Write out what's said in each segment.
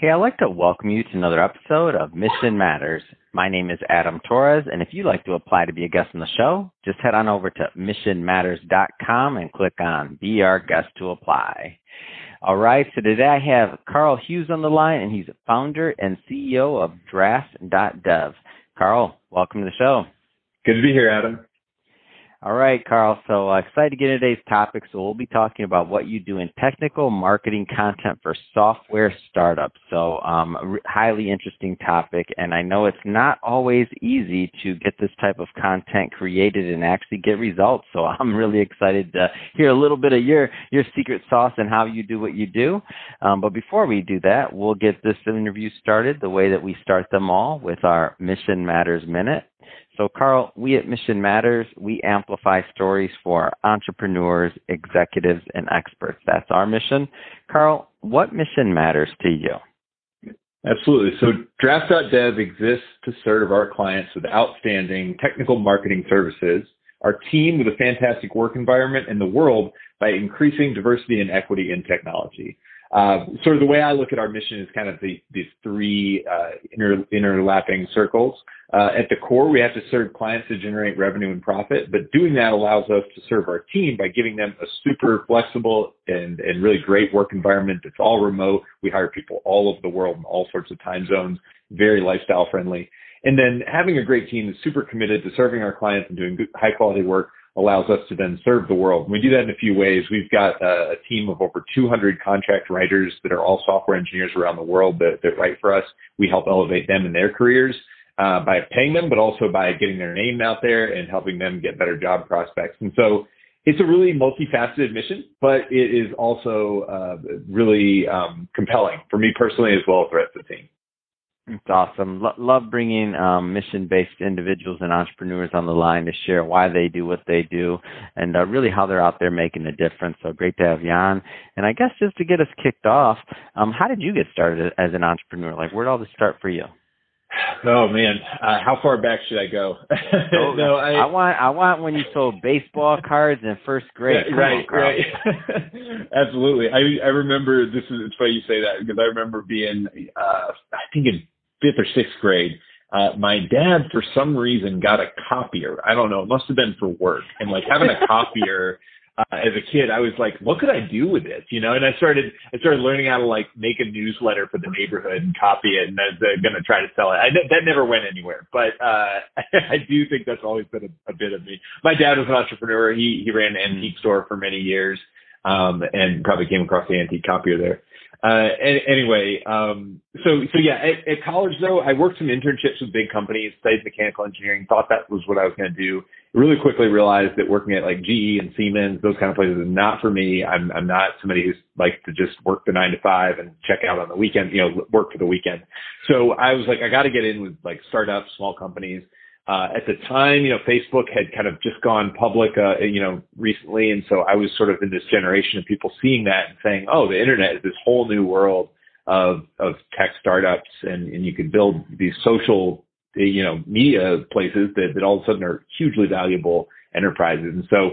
Hey, I'd like to welcome you to another episode of Mission Matters. My name is Adam Torres, and if you'd like to apply to be a guest on the show, just head on over to missionmatters.com and click on Be Our Guest to apply. All right, so today I have Karl Hughes on the line, and he's a founder and CEO of Draft.dev. Karl, welcome to the show. Good to be here, Adam. All right, Karl. So uh, excited to get into today's topic. So we'll be talking about what you do in technical marketing content for software startups. So um, re- highly interesting topic, and I know it's not always easy to get this type of content created and actually get results. So I'm really excited to hear a little bit of your your secret sauce and how you do what you do. Um, but before we do that, we'll get this interview started the way that we start them all with our Mission Matters Minute. So, Karl, we at Mission Matters, we amplify stories for entrepreneurs, executives, and experts. That's our mission. Karl, what mission matters to you? Absolutely. So, Draft.dev exists to serve our clients with outstanding technical marketing services, our team with a fantastic work environment, and the world by increasing diversity and equity in technology. Uh, sort of the way I look at our mission is kind of the, these three uh, inter, interlapping circles. Uh, at the core, we have to serve clients to generate revenue and profit, but doing that allows us to serve our team by giving them a super flexible and, and really great work environment that's all remote. We hire people all over the world in all sorts of time zones, very lifestyle friendly. And then having a great team that's super committed to serving our clients and doing good, high quality work allows us to then serve the world. We do that in a few ways. We've got a, a team of over 200 contract writers that are all software engineers around the world that, that write for us. We help elevate them in their careers uh, by paying them, but also by getting their name out there and helping them get better job prospects. And so it's a really multifaceted mission, but it is also uh, really um, compelling for me personally as well as the rest of the team. It's awesome. Lo- love bringing um, mission-based individuals and entrepreneurs on the line to share why they do what they do and uh, really how they're out there making a difference. So great to have you on. And I guess just to get us kicked off, um, how did you get started as an entrepreneur? Like, where did all this start for you? Oh man, uh, how far back should I go? Oh, no, I, I, want I want when you sold baseball cards in first grade. Yeah, right, on, right. Absolutely. I I remember this is it's funny you say that because I remember being uh, I think in fifth or sixth grade, uh, my dad, for some reason, got a copier. I don't know. It must have been for work. And like having a copier uh, as a kid, I was like, what could I do with this? You know, and I started, I started learning how to like make a newsletter for the neighborhood and copy it. And I was uh, going to try to sell it. I, that never went anywhere, but, uh, I do think that's always been a, a bit of me. My dad was an entrepreneur. He, he ran an antique store for many years. Um, and probably came across the antique copier there. Uh, anyway, um, so so yeah, at, at, college though, I worked some internships with big companies, studied mechanical engineering, thought that was what I was going to do. Really quickly realized that working at like GE and Siemens, those kind of places, is not for me. I'm I'm not somebody who's like to just work the nine to five and check out on the weekend, you know, work for the weekend. So I was like, I got to get in with like startups, small companies. Uh, at the time, you know, Facebook had kind of just gone public, uh, you know, recently. And so I was sort of in this generation of people seeing that and saying, oh, the internet is this whole new world of, of tech startups and, and you could build these social, you know, media places that, that all of a sudden are hugely valuable enterprises. And so,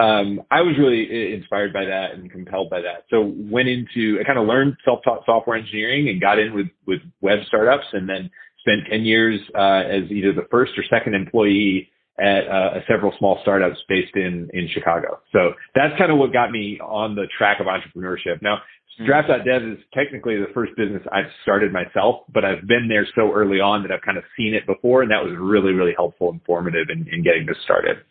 um, I was really inspired by that and compelled by that. So went into, I kind of learned self-taught software engineering and got in with, with web startups and then spent 10 years uh, as either the first or second employee at uh, several small startups based in, in Chicago. So that's kind of what got me on the track of entrepreneurship. Now. Draft.dev is technically the first business I've started myself, but I've been there so early on that I've kind of seen it before, and that was really, really helpful, informative in, in getting this started.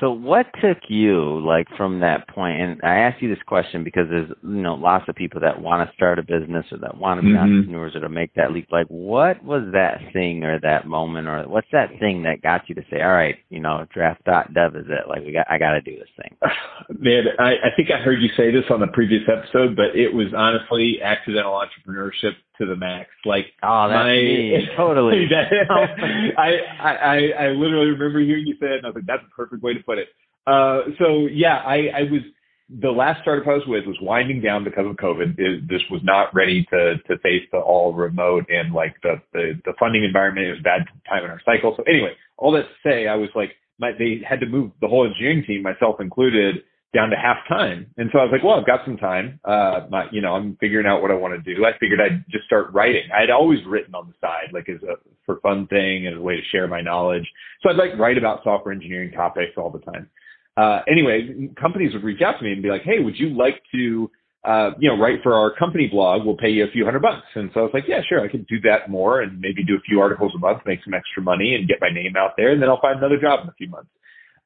So what took you like from that point? And I ask you this question because there's you know lots of people that want to start a business or that want to be mm-hmm. entrepreneurs or to make that leap. Like, what was that thing or that moment or what's that thing that got you to say, all right, you know, draft.dev is it? Like, we got I got to do this thing. Man, I, I think I heard you say this on the previous episode, but it was honestly accidental entrepreneurship to the max. Like, oh, that's my, me. totally. that, I, I I literally remember hearing you say it, and I was like, that's a perfect way to put it. Uh, so yeah, I, I was the last startup I was with was winding down because of COVID. It, this was not ready to to face the all remote and like the, the the funding environment. It was bad time in our cycle. So anyway, all that to say, I was like, my, they had to move the whole engineering team, myself included, down to half time. And so I was like, well, I've got some time. Uh, my, you know, I'm figuring out what I want to do. I figured I'd just start writing. I'd always written on the side, like as a for fun thing and a way to share my knowledge. So I'd like write about software engineering topics all the time. Uh, anyway, companies would reach out to me and be like, hey, would you like to, uh, you know, write for our company blog? We'll pay you a few hundred bucks. And so I was like, yeah, sure, I could do that more and maybe do a few articles a month, make some extra money and get my name out there. And then I'll find another job in a few months.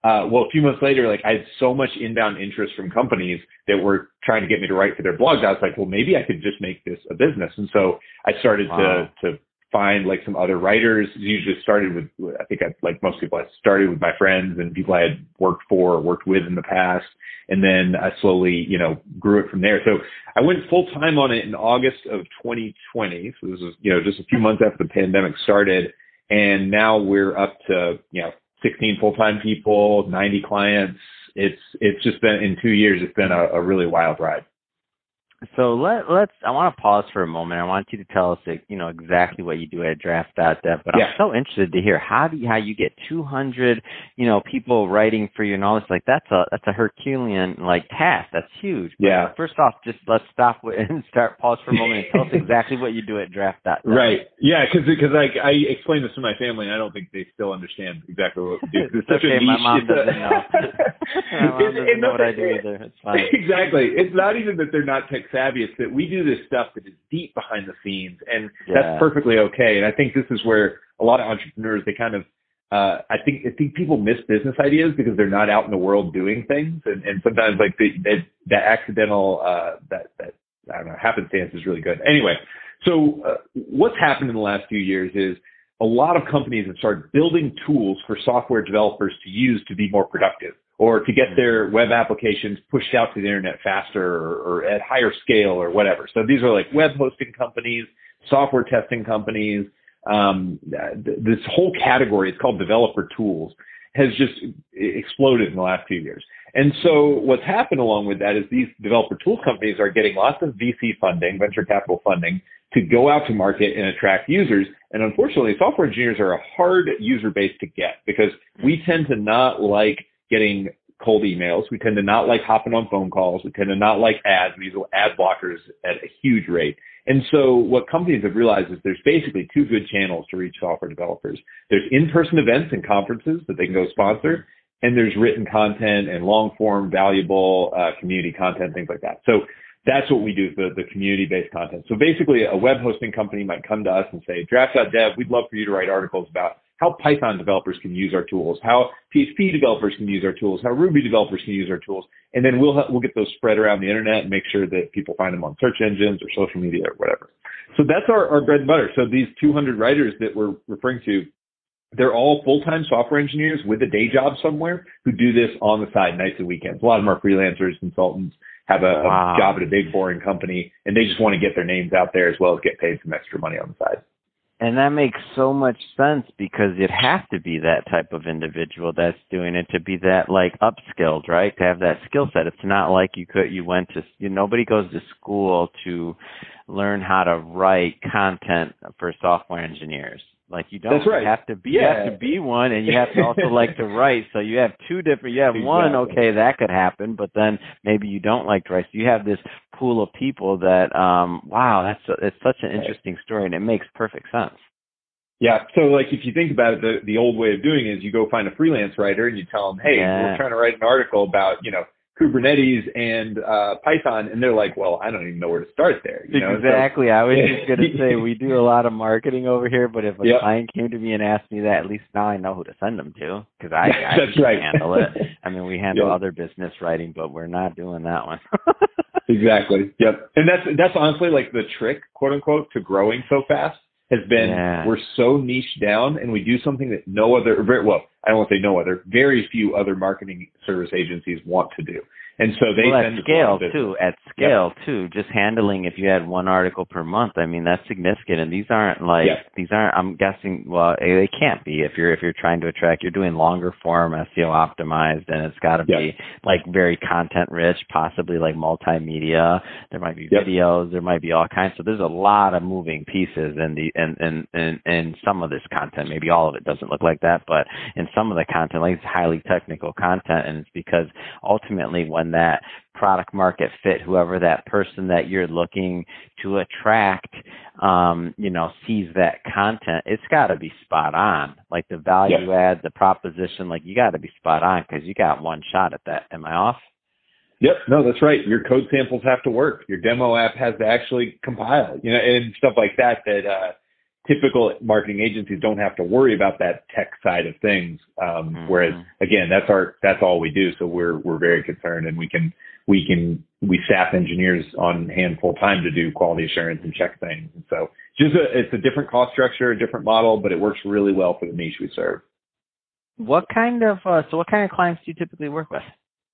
Uh, well, a few months later, like I had so much inbound interest from companies that were trying to get me to write for their blogs. I was like, well, maybe I could just make this a business. And so I started wow. to, to find like some other writers. Usually started with, I think I, like most people, I started with my friends and people I had worked for or worked with in the past. And then I slowly, you know, grew it from there. So I went full time on it in August of 2020. So this was, you know, just a few months after the pandemic started. And now we're up to, you know, 16 full-time people, 90 clients. It's it's just been in two years. It's been a, a really wild ride. So let let's. I want to pause for a moment. I want you to tell us, you know, exactly what you do at Draft.dev. But yeah. I'm so interested to hear how do you, how you get 200, you know, people writing for you and all this. Like that's a that's a Herculean like task. That's huge. But yeah. First off, just let's stop and start pause for a moment and tell us exactly what you do at Draft.dev. Right. Yeah. Because because like I explained this to my family, and I don't think they still understand exactly what we do. It's, such okay, a niche. My mom doesn't know. my mom doesn't know what I do either. It's fine. Exactly. It's not even that they're not tech savvy. It's that we do this stuff that is deep behind the scenes, and yeah. that's perfectly okay. And I think this is where a lot of entrepreneurs they kind of uh, I think I think people miss business ideas because they're not out in the world doing things, and, and sometimes like the, the, that accidental uh, that that I don't know happenstance is really good. Anyway, so uh, what's happened in the last few years is a lot of companies have started building tools for software developers to use to be more productive or to get their web applications pushed out to the internet faster or, or, at higher scale or whatever. So these are like web hosting companies, software testing companies. Um, this whole category, it's called developer tools, has just exploded in the last few years. And so what's happened along with that is these developer tools companies are getting lots of VC funding, venture capital funding, to go out to market and attract users. And unfortunately, software engineers are a hard user base to get because we tend to not like getting cold emails. We tend to not like hopping on phone calls. We tend to not like ads. We use ad blockers at a huge rate. And so what companies have realized is there's basically two good channels to reach software developers. There's in-person events and conferences that they can go sponsor, and there's written content and long-form, valuable uh, community content, things like that. So that's what we do, the, the community-based content. So basically, a web hosting company might come to us and say, draft.dev, we'd love for you to write articles about how Python developers can use our tools, how PHP developers can use our tools, how Ruby developers can use our tools, and then we'll we'll get those spread around the internet and make sure that people find them on search engines or social media or whatever. So that's our, our bread and butter. So these 200 writers that we're referring to, they're all full-time software engineers with a day job somewhere who do this on the side, nights and weekends. A lot of them are freelancers, consultants, have a, wow. a job at a big boring company, and they just want to get their names out there as well as get paid some extra money on the side. And that makes so much sense because it has to be that type of individual that's doing it to be that like upskilled, right? To have that skill set. It's not like you could you went to you nobody goes to school to learn how to write content for software engineers. Like you don't right. have to be yeah. you have to be one and you have to also like to write. So you have two different you have exactly. one, okay, that could happen, but then maybe you don't like to write. So you have this pool of people that um wow, that's a, it's such an interesting story and it makes perfect sense. Yeah. So like if you think about it, the, the old way of doing it is you go find a freelance writer and you tell them, hey, yeah. we're trying to write an article about, you know, Kubernetes and uh, Python, and they're like, "Well, I don't even know where to start there." You know? Exactly. So, I was just going to say we do a lot of marketing over here, but if a yep. client came to me and asked me that, at least now I know who to send them to because I, I That's right. handle it. I mean, we handle yep. other business writing, but we're not doing that one. exactly. Yep. And that's that's honestly like the trick, quote unquote, to growing so fast has been yeah. we're so niche down and we do something that no other very well I don't want to say no other very few other marketing service agencies want to do. And so they well, at scale too. At scale yep. too, just handling if you had one article per month. I mean, that's significant. And these aren't like yep. these aren't. I'm guessing. Well, they can't be if you're if you're trying to attract. You're doing longer form SEO optimized, and it's got to yep. be like very content rich, possibly like multimedia. There might be videos. There might be all kinds. So there's a lot of moving pieces in the and and and and some of this content. Maybe all of it doesn't look like that, but in some of the content, like it's highly technical content, and it's because ultimately when when that product market fit, whoever that person that you're looking to attract, um, you know, sees that content, it's got to be spot on. Like the value add, the proposition, like you got to be spot on because you got one shot at that. Am I off? Yep, no, that's right. Your code samples have to work. Your demo app has to actually compile, you know, and stuff like that. That uh, typical marketing agencies don't have to worry about that tech side of things. Um, mm-hmm. Whereas again, that's our that's all we do. So we're we're very concerned, and we can we can we staff engineers on hand full time to do quality assurance and check things. And so just a, it's a different cost structure, a different model, but it works really well for the niche we serve. What kind of uh, so what kind of clients do you typically work with?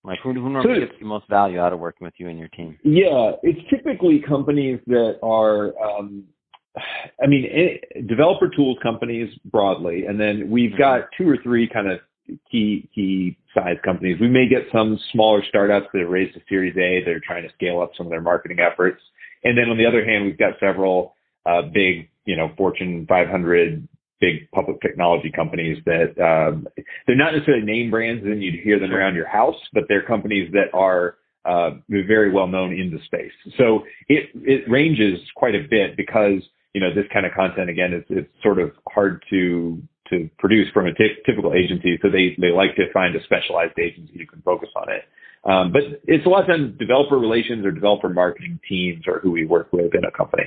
Like who, who normally gets the most value out of working with you and your team? Yeah, it's typically companies that are um, I mean, it, developer tools companies broadly, and then we've mm-hmm. got two or three kind of key key size companies. We may get some smaller startups that have raised a Series A that are trying to scale up some of their marketing efforts, and then on the other hand, we've got several uh, big, you know, Fortune 500 big public technology companies that um, they're not necessarily name brands, and you'd hear them around your house, but they're companies that are uh, very well known in the space. So it it ranges quite a bit because you know, this kind of content again is it's sort of hard to to produce from a t- typical agency. So they they like to find a specialized agency who can focus on it. Um, but it's a lot of times developer relations or developer marketing teams or who we work with in a company.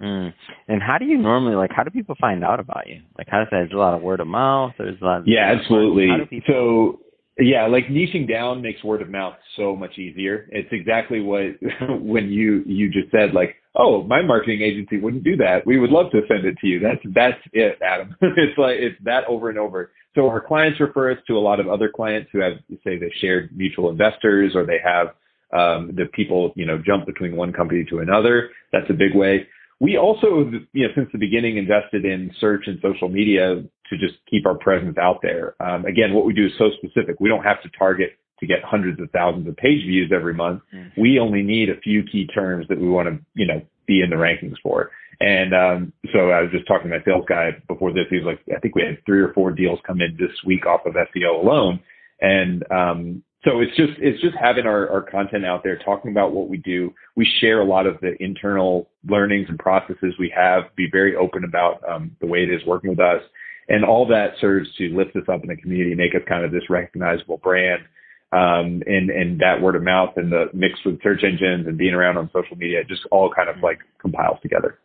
Mm. And how do you normally like? How do people find out about you? Like, how does that? There's a lot of word of mouth. There's a lot. Of, yeah, absolutely. People, so yeah, like niching down makes word of mouth so much easier. It's exactly what when you you just said like, oh, my marketing agency wouldn't do that. We would love to send it to you. That's that's it, Adam. it's like it's that over and over. So our clients refer us to a lot of other clients who have say they shared mutual investors or they have um, the people you know jump between one company to another. That's a big way. We also, you know, since the beginning invested in search and social media to just keep our presence out there. Um, again, what we do is so specific. We don't have to target to get hundreds of thousands of page views every month. Mm-hmm. We only need a few key terms that we want to, you know, be in the rankings for. And um, so I was just talking to my sales guy before this. He was like, I think we had three or four deals come in this week off of SEO alone. And um, so it's just it's just having our, our content out there, talking about what we do. We share a lot of the internal learnings and processes we have. Be very open about um, the way it is working with us, and all that serves to lift us up in the community, make us kind of this recognizable brand. Um, and and that word of mouth and the mix with search engines and being around on social media, just all kind of like compiles together.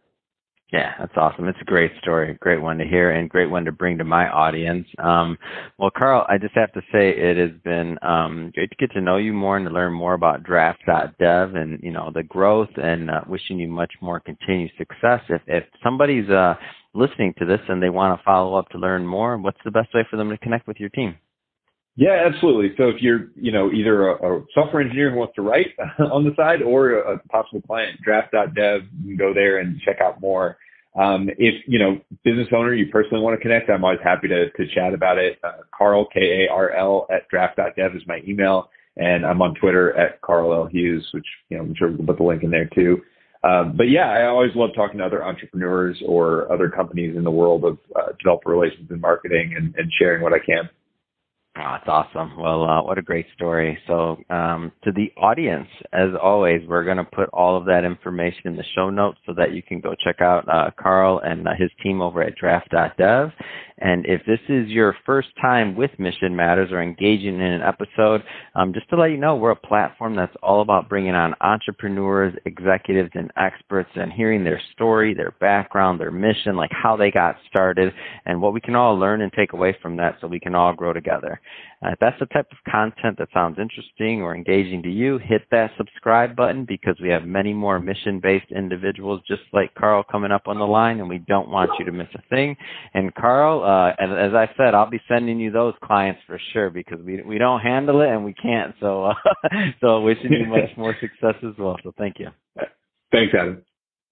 Yeah, that's awesome. It's a great story, great one to hear, and great one to bring to my audience. Um, well, Karl, I just have to say it has been um, great to get to know you more and to learn more about Draft.dev and you know the growth, and uh, wishing you much more continued success. If if somebody's uh, listening to this and they want to follow up to learn more, what's the best way for them to connect with your team? Yeah, absolutely. So if you're, you know, either a, a software engineer who wants to write on the side or a, possible client, draft.dev, you can go there and check out more. Um, if, you know, business owner, you personally want to connect, I'm always happy to, to chat about it. Uh, Karl, K-A-R-L at draft.dev is my email. And I'm on Twitter at Karl L. Hughes, which, you know, I'm sure we'll put the link in there too. Um, but yeah, I always love talking to other entrepreneurs or other companies in the world of uh, developer relations and marketing and, and sharing what I can. Oh, that's awesome. Well, uh, what a great story. So, um, to the audience, as always, we're going to put all of that information in the show notes so that you can go check out uh, Karl and uh, his team over at draft.dev. And if this is your first time with Mission Matters or engaging in an episode, um, just to let you know, we're a platform that's all about bringing on entrepreneurs, executives, and experts and hearing their story, their background, their mission, like how they got started, and what we can all learn and take away from that so we can all grow together. Uh, if that's the type of content that sounds interesting or engaging to you, hit that subscribe button because we have many more mission based individuals just like Karl coming up on the line, and we don't want you to miss a thing. And Karl, uh, as, as I said, I'll be sending you those clients for sure because we we don't handle it and we can't. So uh, so wishing you much more success as well. So thank you. Thanks, Adam.